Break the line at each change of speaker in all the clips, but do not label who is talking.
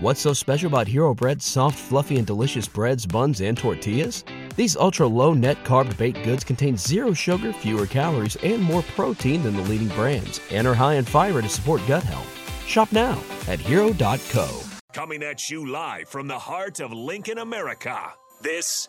What's so special about Hero Bread's soft, fluffy, and delicious breads, buns, and tortillas? These ultra low net carb baked goods contain zero sugar, fewer calories, and more protein than the leading brands, and are high in fiber to support gut health. Shop now at hero.co.
Coming at you live from the heart of Lincoln, America. This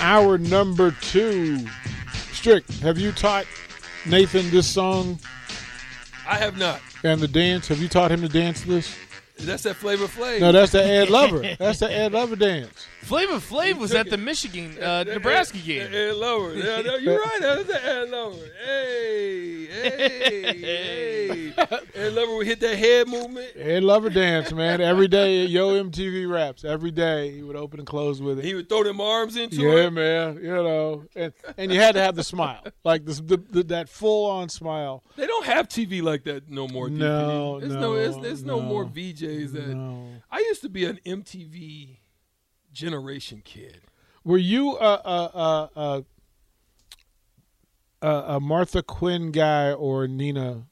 Hour number two. Strick, have you taught Nathan this song
I have not.
and the dance? Have you taught him to dance this?
That's that Flavor Flav.
No, that's the Ed Lover. That's the Ed Lover dance.
Flavor Flav was at the Michigan uh, Nebraska game.
Ed Lover. Yeah, no, you're right. That's the Ed Lover. Hey, hey, hey. Ed Lover would hit that head movement.
Ed Lover dance, man. Every day, at Yo MTV Raps. Every day, he would open and close with it.
He would throw them arms into
yeah,
it.
Yeah, man. You know, and and you had to have the smile, like this, the, the, that full on smile.
They don't have TV like that no more.
No,
there's
no,
no, there's, there's no.
no.
more VJs that.
No.
I used to be an MTV generation kid.
Were you a a a, a, a Martha Quinn guy or Nina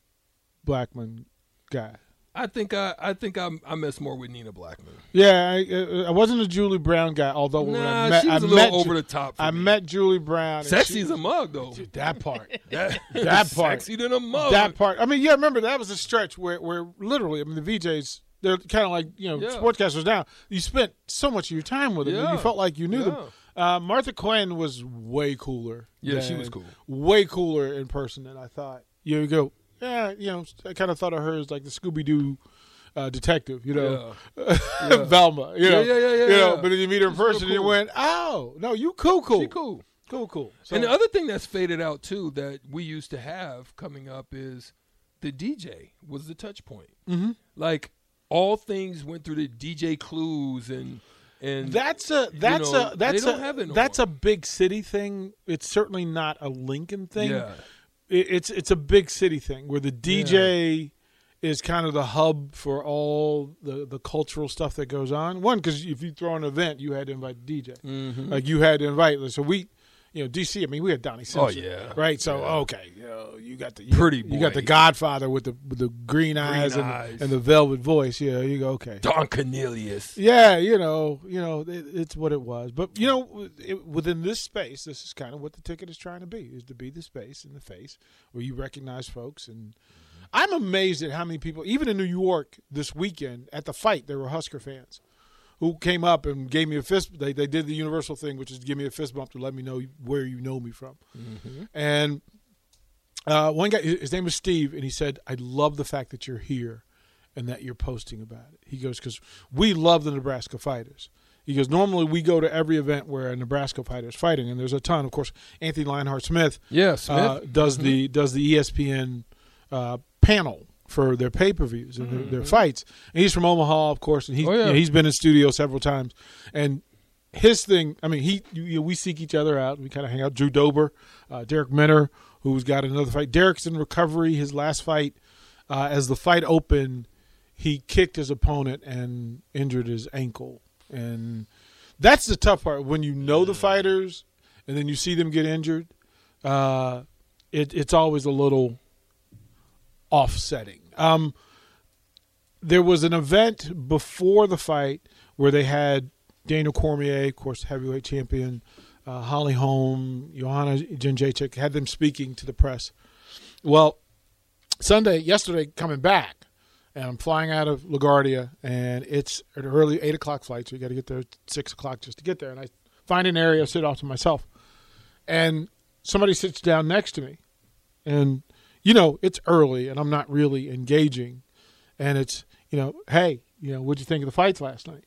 Blackwood guy?
I think I I think I I mess more with Nina Blackwood.
Yeah, I, I wasn't a Julie Brown guy. Although when I met,
she was
I
a little
met
over
Ju-
the top
I
me.
met Julie Brown. and
Sexy
she
a mug though.
Dude, that part.
That,
That part.
Sexy than a mug.
that part. I mean, yeah, remember that was a stretch where, where literally, I mean, the VJs, they're kind of like you know
Yeah.
sportscasters now. You spent so much of your time with them,
Yeah.
you felt like you knew them. Uh, Martha Quinn was way cooler.
Yeah, she was cool.
Way cooler in person than I thought. You go, yeah, you know, I kind of thought of her as like the Scooby Doo. Uh, detective, you know, Velma, you know,
Yeah, yeah, yeah, yeah,
you know.
yeah.
But then you meet her in
She's
person, and you
cool.
went, "Oh, no, you cool, cool,
She cool.
cool, cool." So,
and the other thing that's faded out too that we used to have coming up is the DJ was the touch point. Mm-hmm. Like all things went through the DJ clues and and
That's a that's
know,
a that's a
no
that's a big city thing. It's certainly not a Lincoln thing.
Yeah.
It, it's it's a big city thing where the DJ is kind of the hub for all the the cultural stuff that goes on. One because if you throw an event, you had to invite the DJ.
Mm-hmm.
Like you had to invite. So we. You know, DC. I mean, we had Donnie oh, Simpson.
Oh, yeah.
right. So okay, you, know, you got the you,
Pretty
You got the Godfather with the with the green, eyes, and,
eyes.
and the velvet voice. Yeah, you go okay.
Don Cornelius.
Yeah, you know, you know, it, it's what it was. But you know, it, within this space, this is kind of what the ticket is trying to be: is to be the space in the face where you recognize folks. And I'm amazed at how many people, even in New York this weekend at the fight, there were Husker fans who came up and gave me a fist. They they did the universal thing, which is give me a fist bump to let me know where you know me from. And uh, one guy, his name was Steve, and he said, "I love the fact that you're here." and that you're posting about it. He goes, because we love the Nebraska fighters. He goes, normally we go to every event where a Nebraska fighter is fighting, and there's a ton. Of course, Anthony Lionheart Smith,
Yeah, Smith.
Uh, does the does the ESPN uh, panel for their pay per views and their, their fights. And he's from Omaha, of course, and he's
Oh, yeah.
you know, he's been in studio several times. And his thing, I mean, he you know, we seek each other out. We kind of hang out. Drew Dober, uh, Derek Minner, who's got another fight. Derek's in recovery. His last fight, uh, as the fight opened, he kicked his opponent and injured his ankle. And that's the tough part when you know the fighters and then you see them get injured. Uh, it, it's always a little offsetting. Um, there was an event before the fight where they had Daniel Cormier, of course, heavyweight champion, uh, Holly Holm, Johanna Jędrzejczyk, had them speaking to the press. Well, Sunday, yesterday, coming back, and I'm flying out of LaGuardia, and it's an early eight o'clock flight, so you got to get there at six o'clock just to get there. And I find an area, sit off to myself, and somebody sits down next to me, and you know it's early, and I'm not really engaging, and it's you know, hey, you know, what'd you think of the fights last night?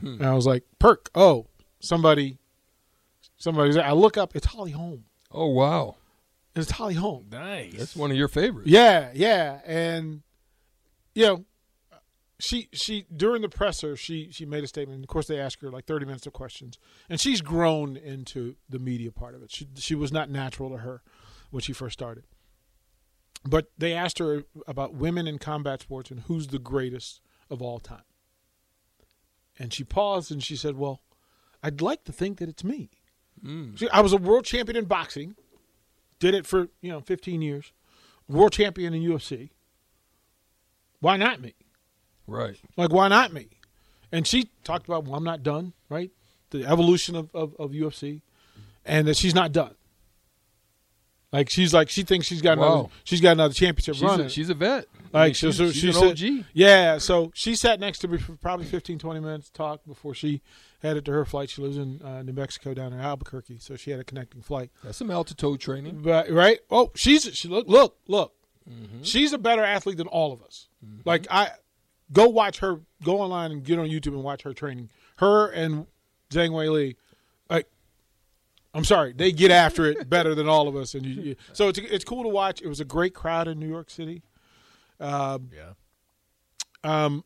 Hmm. And I was like, perk. Oh, somebody Somebody's there. I look up. It's Holly Holm.
Oh wow,
It's Holly Holm.
Nice.
that's one of your favorites.
Yeah, yeah, and you know, she she during the presser she she made a statement. Of course, they asked her like thirty minutes of questions, and she's grown into the media part of it. She she was not natural to her when she first started. But they asked her about women in combat sports and who's the greatest of all time. And she paused and she said, "Well, I'd like to think that it's me. Hmm. See, I was a world champion in boxing, did it for you know 15 years, world champion in UFC. Why not me?
Right.
Like, why not me? And she talked about, well, I'm not done, right? The evolution of, of, of UFC, and that she's not done. Like she's like she thinks she's got another she's got another championship
She's
running.
a, she's a vet. I
Like
mean, she's,
so
she's
she
an
said,
OG.
yeah. So she sat next to me for probably 15, 20 minutes to talk before she headed to her flight. She lives in uh, New Mexico down in Albuquerque, so she had a connecting flight.
That's some altitude training.
But right, oh, she's she look look look,
Mm-hmm.
she's a better athlete than all of us. Like I, go watch her. Go online and get on YouTube and watch her training. Her and Zhang Weili. I'm sorry, they get after it better than all of us, and you, you, so it's it's cool to watch. It was a great crowd in New York City. Um,
Yeah.
um,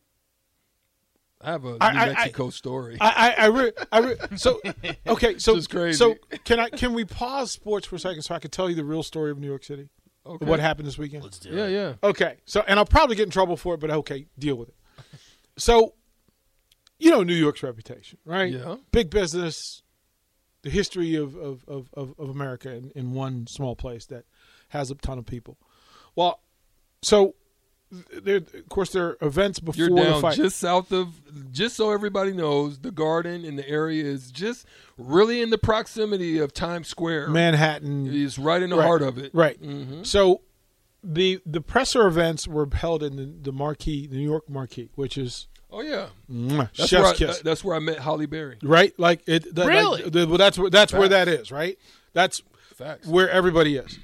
I have a New
I- I- I-
Mexico story.
I, I, I, re- I re- so okay, so
This is crazy.
So can I can we pause sports for a second so I can tell you the real story of New York City?
okay.
What happened this weekend?
Let's do
Yeah,
it.
Yeah, yeah.
Okay, so and I'll probably get in trouble for it, but okay, deal with it. So, you know New York's reputation, right?
Yeah.
Big business, the history of of of, of, of America in, in one small place that has a ton of people. Well, so there, of course there are events before
You're
the
down
fight.
just south of, just so everybody knows, the garden in the area is just really in the proximity of Times Square.
Manhattan,
Is right in the
Right.
heart of it.
Right.
Mhm.
So the the presser events were held in the, the Marquis, the New York Marquis, which is
Oh yeah, that's
chef's
where I,
kiss,
that's where I met Halle Berry.
right? Like it. That,
Really?
Like, the, well, that's where that's where that is, right? That's
Facts.
where everybody is.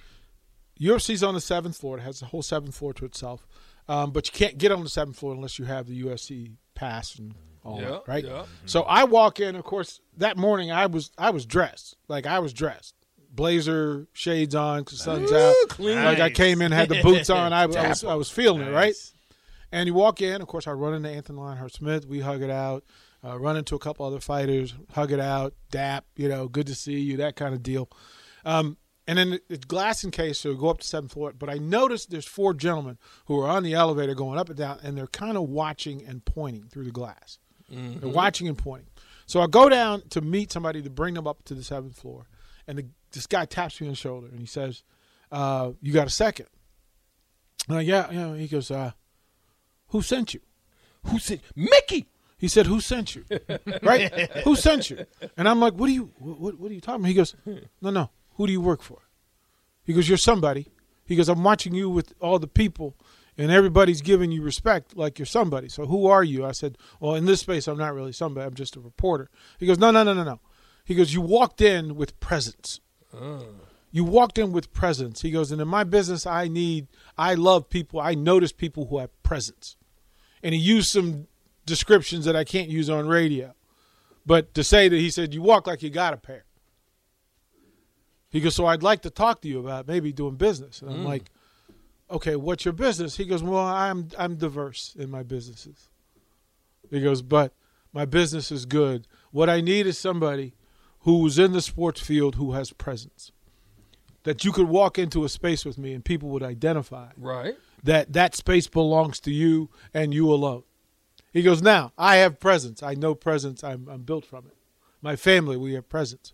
UFC's on the seventh floor. It has the whole seventh floor to itself, um, but you can't get on the seventh floor unless you have the UFC pass and all
Yeah,
that, right?
yeah.
So I walk in. Of course, that morning I was I was dressed like I was dressed, blazer, shades on, 'cause the sun's out.
clean.
Like I came in, had the boots on. I, I was I was feeling it, right? And you walk in. Of course, I run into Anthony Lionheart Smith. We hug it out. Uh, run into a couple other fighters. Hug it out. Dap. You know, good to see you. That kind of deal. Um, and then it's glass in case, so we go up to seventh floor. But I noticed there's four gentlemen who are on the elevator going up and down, and they're kind of watching and pointing through the glass. They're watching and pointing. So I go down to meet somebody to bring them up to the seventh floor, and the, this guy taps me on the shoulder and he says, uh, "You got a second? I'm like, yeah, yeah. He goes, uh, "Who sent you?"
Who said Mickey?
He said, "Who sent you?" right? Who sent you? And I'm like, "What are you? What, what are you talking about?" He goes, "No, no. Who do you work for?" He goes, "You're somebody." He goes, "I'm watching you with all the people, and everybody's giving you respect like you're somebody. So who are you?" I said, "Well, in this space, I'm not really somebody. I'm just a reporter." He goes, "No, no, no, no, no." He goes, "You walked in with presence." Oh. You walked in with presence. He goes, and in my business, I need, I love people. I notice people who have presence. And he used some descriptions that I can't use on radio. But to say that he said, you walk like you got a pair. He goes, so I'd like to talk to you about maybe doing business. And I'm mm. like, okay, what's your business? He goes, well, I'm, I'm diverse in my businesses. He goes, but my business is good. What I need is somebody who's in the sports field who has presence. That you could walk into a space with me and people would identify
Right.
That that space belongs to you and you alone. He goes, Now, I have presence. I know presence. I'm, I'm built from it. My family, we have presence.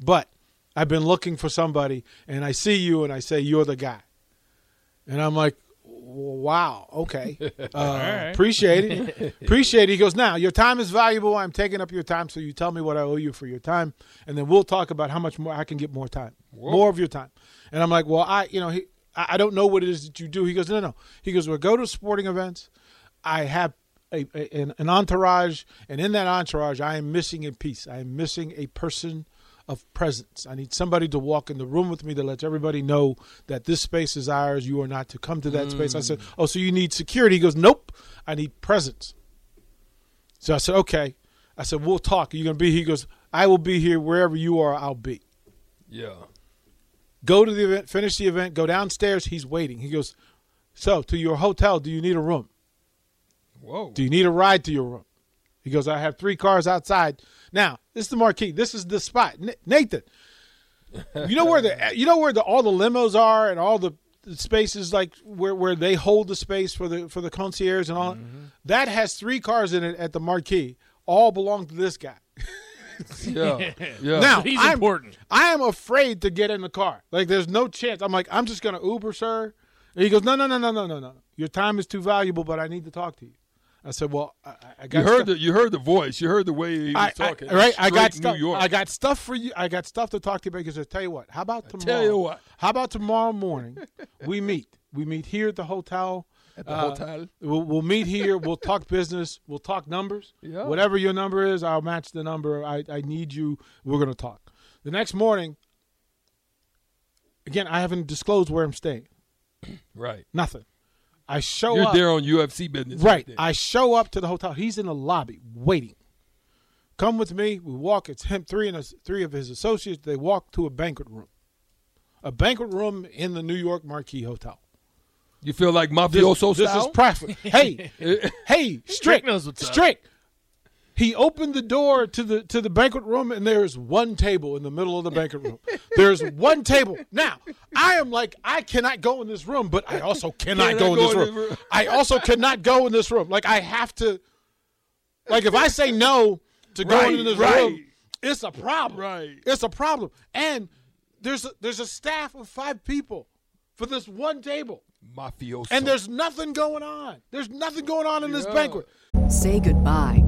But I've been looking for somebody and I see you and I say, You're the guy. And I'm like, Wow, okay. Uh, Appreciate it. Appreciate it. He goes, Now, your time is valuable. I'm taking up your time. So you tell me what I owe you for your time. And then we'll talk about how much more I can get more time, more of your time. And I'm like, Well, I, you know, he, I don't know what it is that you do. He goes, no, no. He goes, well, go to sporting events. I have a, a- an, entourage, and in that entourage, I am missing a piece. I am missing a person of presence. I need somebody to walk in the room with me that lets everybody know that this space is ours. You are not to come to that space. I said, oh, so you need security? He goes, nope. I need presence. So I said, okay. I said, we'll talk. Are you going to be? Here? He goes, I will be here wherever you are. I'll be.
Yeah.
Go to the event, finish the event, go downstairs. He's waiting. He goes, so to your hotel, do you need a room?
Whoa.
Do you need a ride to your room? He goes, I have three cars outside. Now, this is the Marquis. This is the spot. N- Nathan, you know where the you know where the all the limos are and all the spaces like where where they hold the space for the for the concierge and all mm-hmm. that has three cars in it at the Marquis. All belong to this guy.
Yeah. Yeah.
Now
He's
I'm,
important.
I am afraid to get in the car. Like there's no chance. I'm like I'm just gonna Uber, sir. And he goes, no, no, no, no, no, no, no. Your time is too valuable, but I need to talk to you. I said, well, I, I- I got
you heard
stuff-
the you heard the voice. You heard the way he was
I, I-
talking.
right? I got
New
stuff.
York.
I got stuff for you. I got stuff to talk to you about. Because I tell you what. How about tomorrow?
tell you what.
How about tomorrow morning? we meet. We meet here at the hotel.
At the
Uh,
hotel.
We'll, we'll meet here. We'll talk business. We'll talk numbers.
Yeah.
Whatever your number is, I'll match the number. I, I need you. We're going to talk. The next morning, again, I haven't disclosed where I'm staying.
Right.
Nothing. I show
You're
up.
there on UFC business.
Right.
there.
I show up to the hotel. He's in the lobby waiting. Come with me. We walk. It's him, three and his, three of his associates. They walk to a banquet room, a banquet room in the New York Marquis Hotel.
You feel like
This,
mafioso
this
style.
is private. hey, hey, strict,
knows what's
strict. He opened the door to the to the banquet room, and there's one table in the middle of the banquet room. There's one table. Now, I am like, I cannot go in this room, but I also cannot
Cannot
go in
go
this
in
room.
this room.
I also cannot go in this room. Like I have to. Like if I say no to going in this
right.
room, it's a problem.
Right.
It's a problem. And there's a, there's a staff of five people for this one table.
Mafioso.
And there's nothing going on. There's nothing going on in this banquet.
Say goodbye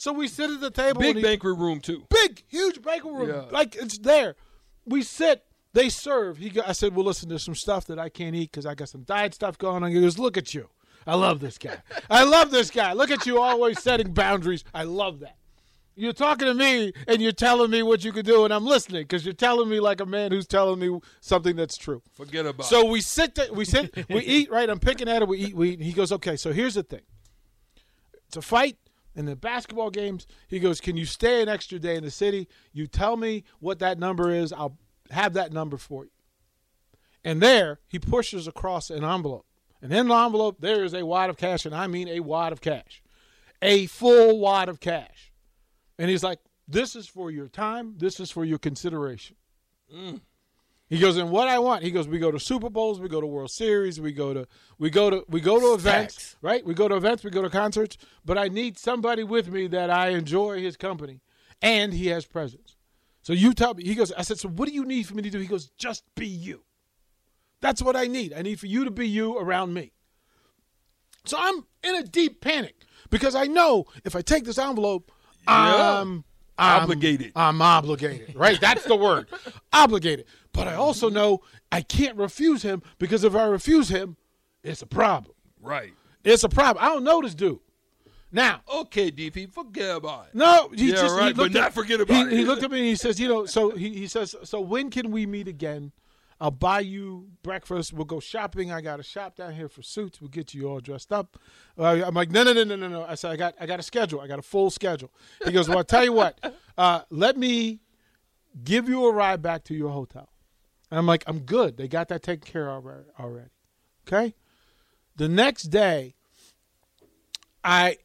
So we sit at the table.
big banquet room too.
big, huge banquet room.
Yeah.
Like it's there. We sit. They serve. He. Go, I said, "Well, listen. There's some stuff that I can't eat because I got some diet stuff going on." He goes, "Look at you. I love this guy. I love this guy. Look at you, always setting boundaries. I love that. You're talking to me and you're telling me what you can do, and I'm listening because you're telling me like a man who's telling me something that's true.
Forget about. It.
So we sit. There, we sit. we eat. Right. I'm picking at it. We eat. We eat. And he goes, "Okay. So here's the thing. It's a fight." In the basketball games, he goes, Can you stay an extra day in the city? You tell me what that number is. I'll have that number for you. And there, he pushes across an envelope. And in the envelope, there is a wad of cash, and I mean a wad of cash, a full wad of cash. And he's like, This is for your time. This is for your consideration. Mm. He goes, and what I want, he goes, we go to Super Bowls, we go to World Series, we go to we go to we go to events,
Facts.
right? We go to events, we go to concerts, but I need somebody with me that I enjoy his company, and he has presence. So you tell me. He goes, I said, so what do you need for me to do? He goes, just be you. That's what I need. I need for you to be you around me. So I'm in a deep panic because I know if I take this envelope,
Yeah.
I'm, I'm
Obligated.
I'm obligated, right? That's the word, obligated. But I also know I can't refuse him because if I refuse him, it's a problem.
right.
It's a problem. I don't know this dude. Now,
Okay, DP, forget about it.
no, he
Yeah,
just
right,
he
but
looked
not forget about
he,
it.
He looked at me and he says, you know, so he, he says, so when can we meet again? I'll buy you breakfast. We'll go shopping. I got a shop down here for suits. We'll get you all dressed up. Uh, I'm like, no, no, no, no, no, no. I said, I got, I got a schedule. I got a full schedule. He goes, well, I'll tell you what. Uh, let me give you a ride back to your hotel. And I'm like, I'm good. They got that taken care of already. Okay. The next day, I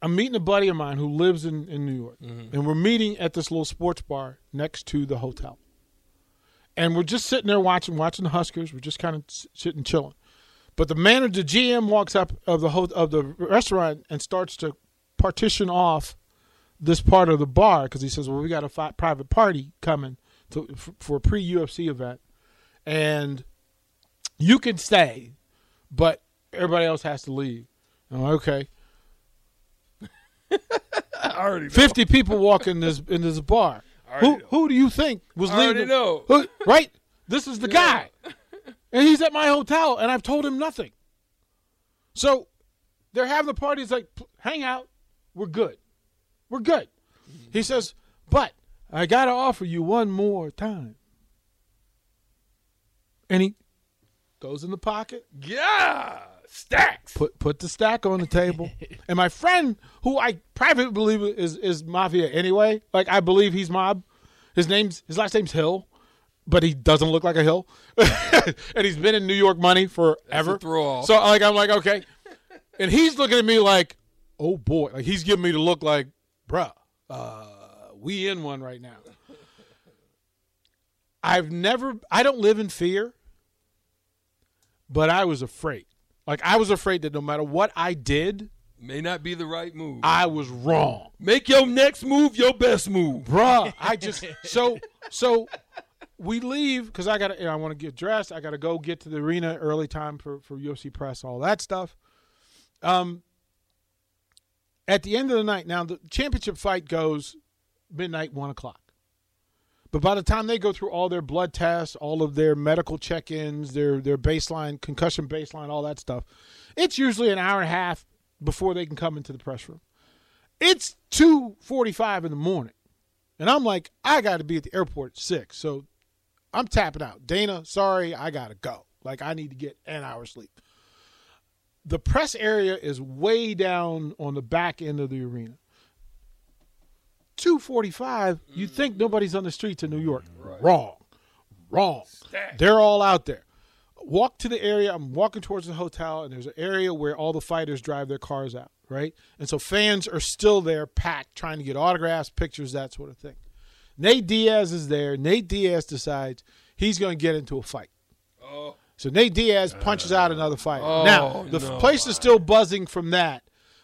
I'm meeting a buddy of mine who lives in, in New York, mm-hmm. and we're meeting at this little sports bar next to the hotel. And we're just sitting there watching watching the Huskers. We're just kind of sitting chilling. But the manager, GM, walks up of the ho- of the restaurant and starts to partition off this part of the bar because he says, "Well, we got a fi- private party coming to, for a pre UFC event, and you can stay, but everybody else has to leave." I'm like, okay.
I already know.
Fifty people walk in this in this bar. Who
know.
who do you think was
I
leaving?
know.
Who- right? This is the guy, and he's at my hotel, and I've told him nothing. So they're having the party. It's like, hang out. We're good. We're good. He says, but I got to offer you one more time. And he goes in the pocket,
Yeah, stacks.
put put the stack on the table. and my friend, who I privately believe is is mafia anyway, like I believe he's mob. His name's his last name's Hill, but he doesn't look like a Hill, and he's been in New York money forever. So like I'm like okay, and he's looking at me like, oh boy, like he's giving me the look like, bruh, uh, we in one right now. I've never, I don't live in fear, but I was afraid. Like I was afraid that no matter what I did,
May not be the right move.
I was wrong.
Make your next move your best move.
bruh. I just so so we leave because I got to. You know, I want to get dressed. I got to go get to the arena early time for for UFC press, all that stuff. Um, at the end of the night, now the championship fight goes midnight, one o'clock. But by the time they go through all their blood tests, all of their medical check-ins, their their baseline concussion baseline, all that stuff, it's usually an hour and a half before they can come into the press room. It's two forty-five in the morning. And I'm like, I got to be at the airport at six. So I'm tapping out. Dana, sorry, I got to go. Like, I need to get an hour sleep. The press area is way down on the back end of the arena. 245, you mm. think nobody's on the streets of New mm, York. Wrong. Wrong. They're all out there. Walk to the area. I'm walking towards the hotel, and there's an area where all the fighters drive their cars out, right? And so fans are still there, packed, trying to get autographs, pictures, that sort of thing. Nate Diaz is there. Nate Diaz decides he's going to get into a fight. Oh. So Nate Diaz uh, punches out another fighter.
Oh,
now the
no.
place is still buzzing from that,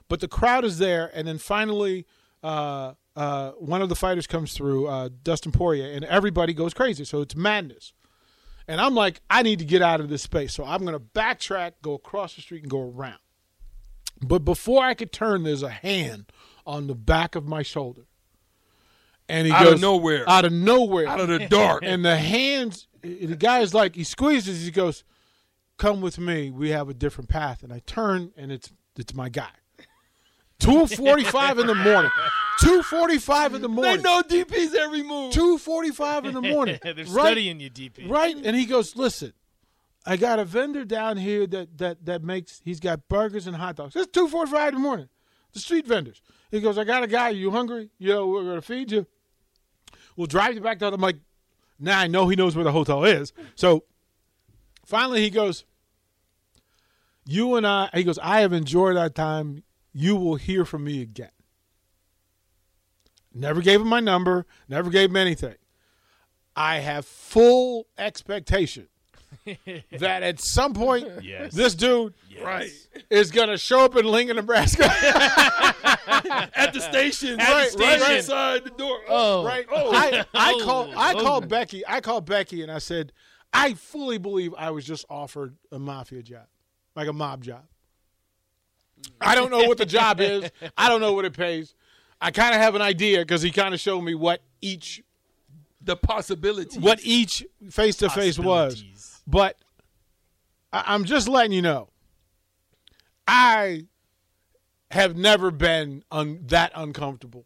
but the crowd is there. And then finally, uh, uh, one of the fighters comes through, uh, Dustin Poirier, and everybody goes crazy. So it's madness. And I'm like, I need to get out of this space. So I'm going to backtrack, go across the street, and go around. But before I could turn, there's a hand on the back of my shoulder. And he
Out of
goes
nowhere.
out of nowhere,
Out of the dark.
and the hands. The guy's like, he squeezes. He goes, "Come with me. We have a different path." And I turn, and it's it's my guy. Two forty-five in the morning. Two forty-five in the morning.
They know DP's every move.
Two forty-five in the morning.
They're
right,
studying you, DP.
Right, and he goes, "Listen, I got a vendor down here that that that makes. He's got burgers and hot dogs. It's two forty-five in the morning. The street vendors. He goes, I got a guy. You hungry? You know, we're gonna feed you. We'll drive you back down. I'm like, now I know he knows where the hotel is. So finally, he goes, "You and I." He goes, "I have enjoyed our time. You will hear from me again." Never gave him my number. Never gave him anything. I have full expectation that at some point
Yes.
this dude
Right.
is going to show up in Lincoln, Nebraska.
At the station.
At the
right,
station.
right outside the door.
Oh,
right? Oh. I, I
Oh.
called I
Oh.
called Becky. I called Becky and I said, I fully believe I was just offered a mafia job, like a mob job. I don't know what the job is. I don't know what it pays. I kind of have an idea because he kind of showed me what each
The possibility.
what each face to face was. But I- I'm just letting you know. I have never been un- that uncomfortable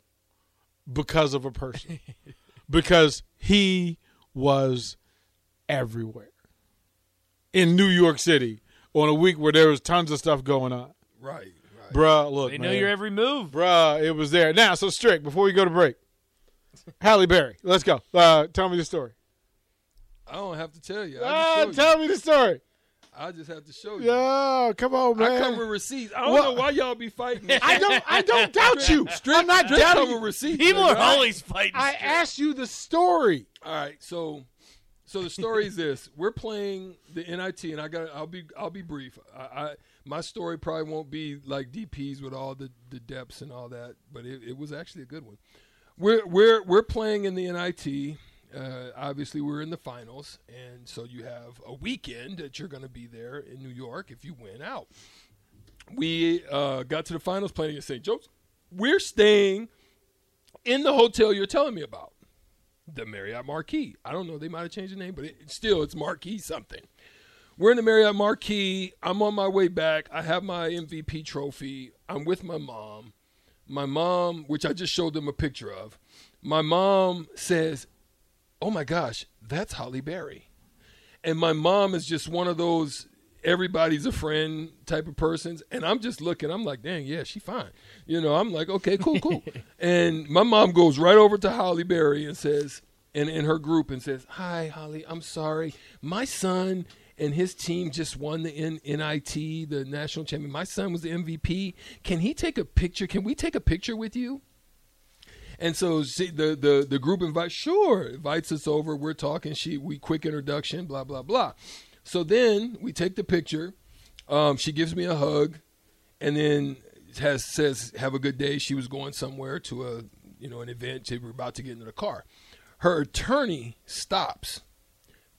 because of a person, because he was everywhere in New York City on a week where there was tons of stuff going on.
Right.
Bruh, look,
They know
man.
your every move.
Bruh, it was there. Now, so Strick. Before we go to break, Halle Berry, let's go. Uh, tell me the story.
I don't have to tell you. I
Ah,
just
tell
you.
me the story.
I just have to show you.
Yeah, come on, man.
I come with receipts. I don't
What-
know why y'all be fighting.
I don't. I don't doubt you.
Strict-
I'm not
strict
doubting
come
you.
with receipts.
People
man.
are always fighting.
I asked you the story.
All right, so so the story is this: we're playing the NIT, and I got. I'll be I'll be brief. I, I my story probably won't be like DP's with all the the depths and all that, but it, it was actually a good one. We're we're we're playing in the NIT. Uh, obviously, we're in the finals, and so you have a weekend that you're going to be there in New York if you win out. We uh, got to the finals playing against St. Joe's. We're staying in the hotel you're telling me about the Marriott Marquis. I don't know, they might have changed the name, but it, still, it's Marquis something. We're in the Marriott Marquis. I'm on my way back. I have my MVP trophy. I'm with my mom. My mom, which I just showed them a picture of, my mom says, Oh my gosh, that's Halle Berry. And my mom is just one of those everybody's a friend type of persons. And I'm just looking, I'm like, dang, yeah, she fine. You know, I'm like, okay, cool, cool. and my mom goes right over to Halle Berry and says, and in her group and says, Hi, Halle, I'm sorry. My son and his team just won the N- NIT, the national champion. My son was the MVP. Can he take a picture? Can we take a picture with you? And so the, the the group invites, sure, invites us over. We're talking. She we quick introduction, blah blah blah. So then we take the picture. Um, she gives me a hug, and then has says, "Have a good day." She was going somewhere to a you know an event. Were about to get into the car. Her attorney stops,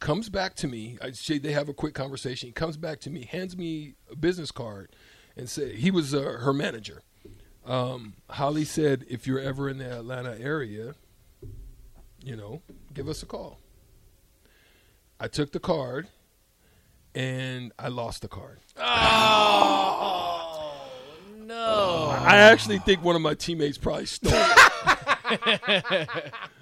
comes back to me. I, she, they have a quick conversation. He comes back to me, hands me a business card, and say he was uh, her manager. Um, Halle said, if you're ever in the Atlanta area, you know, give us a call. I took the card and I lost the card.
Oh no!
I actually think one of my teammates probably stole it.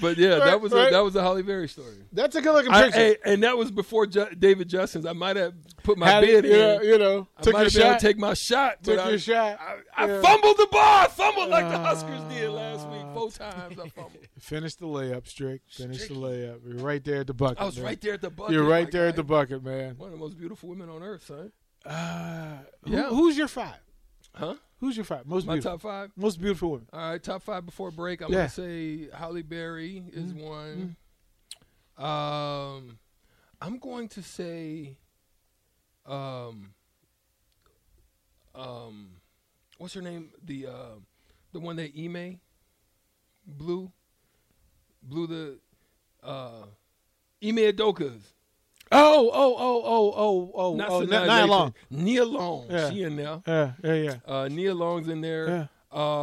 but yeah,
Right,
that was
right.
a, that was a Halle Berry story.
That's a good looking
I-
picture.
hey, and that was before Ju- David Justice. I might have put my
Had
bid
it, yeah,
in.
you know,
I
took
might
your
have
shot.
take my shot.
Took
I,
your shot.
I
Yeah.
fumbled the ball. I fumbled like the Huskers did last week. Both times I fumbled.
Finish the layup, Strick. Finish the layup. You're right there at the bucket.
I was
man.
right there at the bucket.
You're right there at the bucket, man.
One of the most beautiful women on earth, son.
Uh, who-
Yeah.
who's your five?
Huh?
Who's your five? Most
My
beautiful.
top five.
Most beautiful women.
All right, top five before break. I'm
Yeah.
gonna say Halle Berry is one. Um, I'm going to say, um, um, what's her name? The uh, the one that Ime blew, blew the uh, Ime Udoka's.
Oh, oh, oh, oh, oh, oh,
Not
oh,
Sanaa
Nia Long.
Nia Long.
Yeah.
She in there.
Yeah, yeah, yeah.
Uh, Nia Long's in there. Yeah.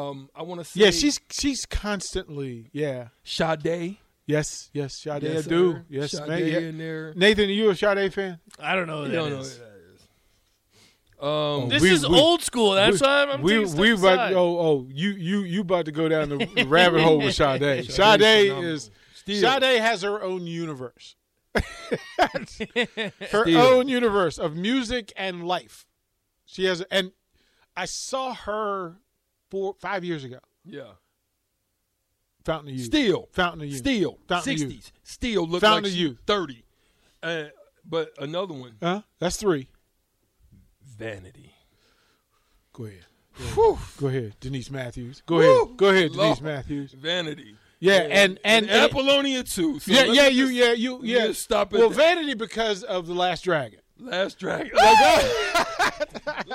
Um, I want to see.
Yeah, she's she's constantly yeah.
Sade.
Yes, yes, Sade
Yes,
Adu.
sir.
Yes,
Sade
man. Yeah.
in there.
Nathan, are you a Sade fan?
I don't know who
You
that
don't know
is.
who that is. Um,
This
We-
is
we-
old school. That's
we,
why I'm, I'm
we
step
we about
aside.
oh oh you you you about to go down the, the rabbit hole with Sade.
Sade's
Sade is
Still.
Sade has her own universe. her
Still.
own universe of music and life. She has and I saw her four five years ago.
yeah.
Fountain of Youth.
Still.
Fountain of Youth.
Still.
Fountain of
60s.
Youth.
Still look
Fountain
like
of Youth.
30. Uh, but another one,
Huh? That's three.
Vanity.
Go ahead.
Whew.
Go ahead, Denise Matthews. Go
Woo.
ahead. Go ahead,
Lord.
Denise Matthews.
Vanity.
Yeah, and and, and
Apollonia too. So
yeah, yeah, you,
just-
yeah, you,
let me
yeah.
Stop it.
Well, Vanity because of the Last Dragon.
Last Dragon. Lord,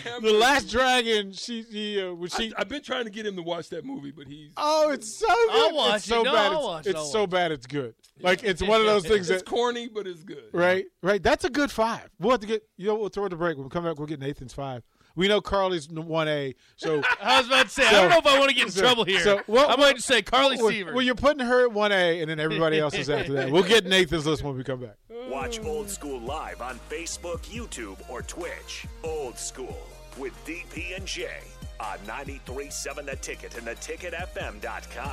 have
The
mercy.
Last Dragon. She, she, uh, when she.
I, have been trying to get him to watch that movie, but he's
oh, it's so good.
I'll watch
it's so
it. No,
bad.
I'll
it's
watch
it's
I'll
so
watch
bad. It's good. Like it's one of those things
it's
that.
corny, but it's good.
Right, right. That's a good five. We'll have to get. You know, we'll throw it to break. When we come back, we'll get Nathan's five. We know Carly's one A. So
I was about to say, I don't know if I want to get in
so-
trouble here.
so what-
I might just say Carly
well,
Seaver.
well, you're putting her at one A, and then everybody else is after that. We'll get Nathan's list when we come back.
Watch Old School live on Facebook, YouTube, or Twitch. Old School with DP and J on 93.7 The Ticket and theticketfm.com.